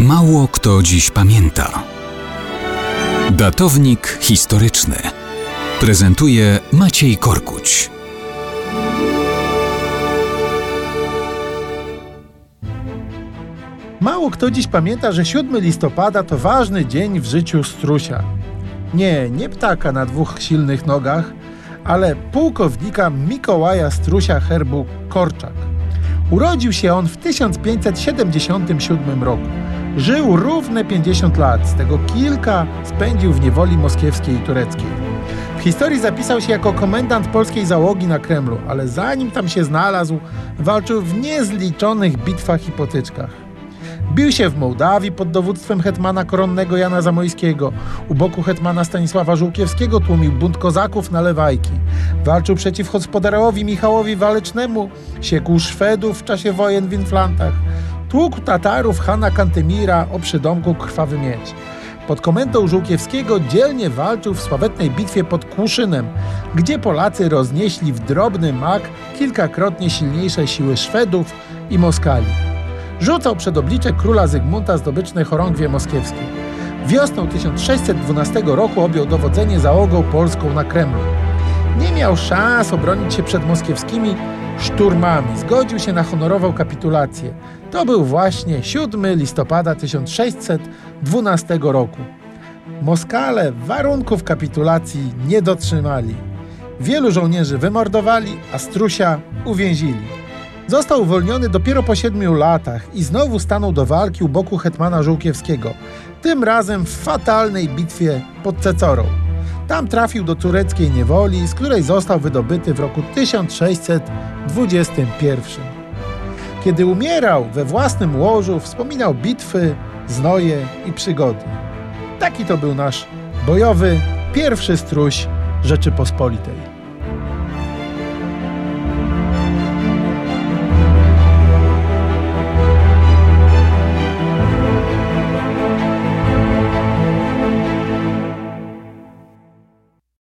Mało kto dziś pamięta. Datownik historyczny prezentuje Maciej Korkuć. Mało kto dziś pamięta, że 7 listopada to ważny dzień w życiu strusia. Nie, nie ptaka na dwóch silnych nogach, ale pułkownika Mikołaja Strusia herbu Korczak. Urodził się on w 1577 roku. Żył równe 50 lat, z tego kilka spędził w niewoli moskiewskiej i tureckiej. W historii zapisał się jako komendant polskiej załogi na Kremlu, ale zanim tam się znalazł, walczył w niezliczonych bitwach i potyczkach. Bił się w Mołdawii pod dowództwem hetmana koronnego Jana Zamojskiego. U boku hetmana Stanisława Żółkiewskiego tłumił bunt kozaków na Lewajki. Walczył przeciw gospodarowi Michałowi Walecznemu, siekł Szwedów w czasie wojen w Inflantach. Tłukł Tatarów Hana Kantemira o przydomku Krwawy Miecz. Pod komendą Żółkiewskiego dzielnie walczył w sławetnej bitwie pod Kłuszynem, gdzie Polacy roznieśli w drobny mak kilkakrotnie silniejsze siły Szwedów i Moskali rzucał przed oblicze króla Zygmunta zdobyczne chorągwie moskiewskie. Wiosną 1612 roku objął dowodzenie załogą polską na Kremlu. Nie miał szans obronić się przed moskiewskimi szturmami. Zgodził się na honorową kapitulację. To był właśnie 7 listopada 1612 roku. Moskale warunków kapitulacji nie dotrzymali. Wielu żołnierzy wymordowali, a Strusia uwięzili. Został uwolniony dopiero po siedmiu latach i znowu stanął do walki u boku hetmana Żółkiewskiego, tym razem w fatalnej bitwie pod Cecorą. Tam trafił do tureckiej niewoli, z której został wydobyty w roku 1621. Kiedy umierał we własnym łożu, wspominał bitwy, znoje i przygody. Taki to był nasz bojowy pierwszy struś Rzeczypospolitej.